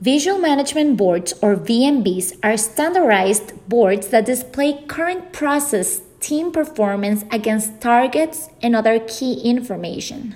Visual Management Boards or VMBs are standardized boards that display current process team performance against targets and other key information.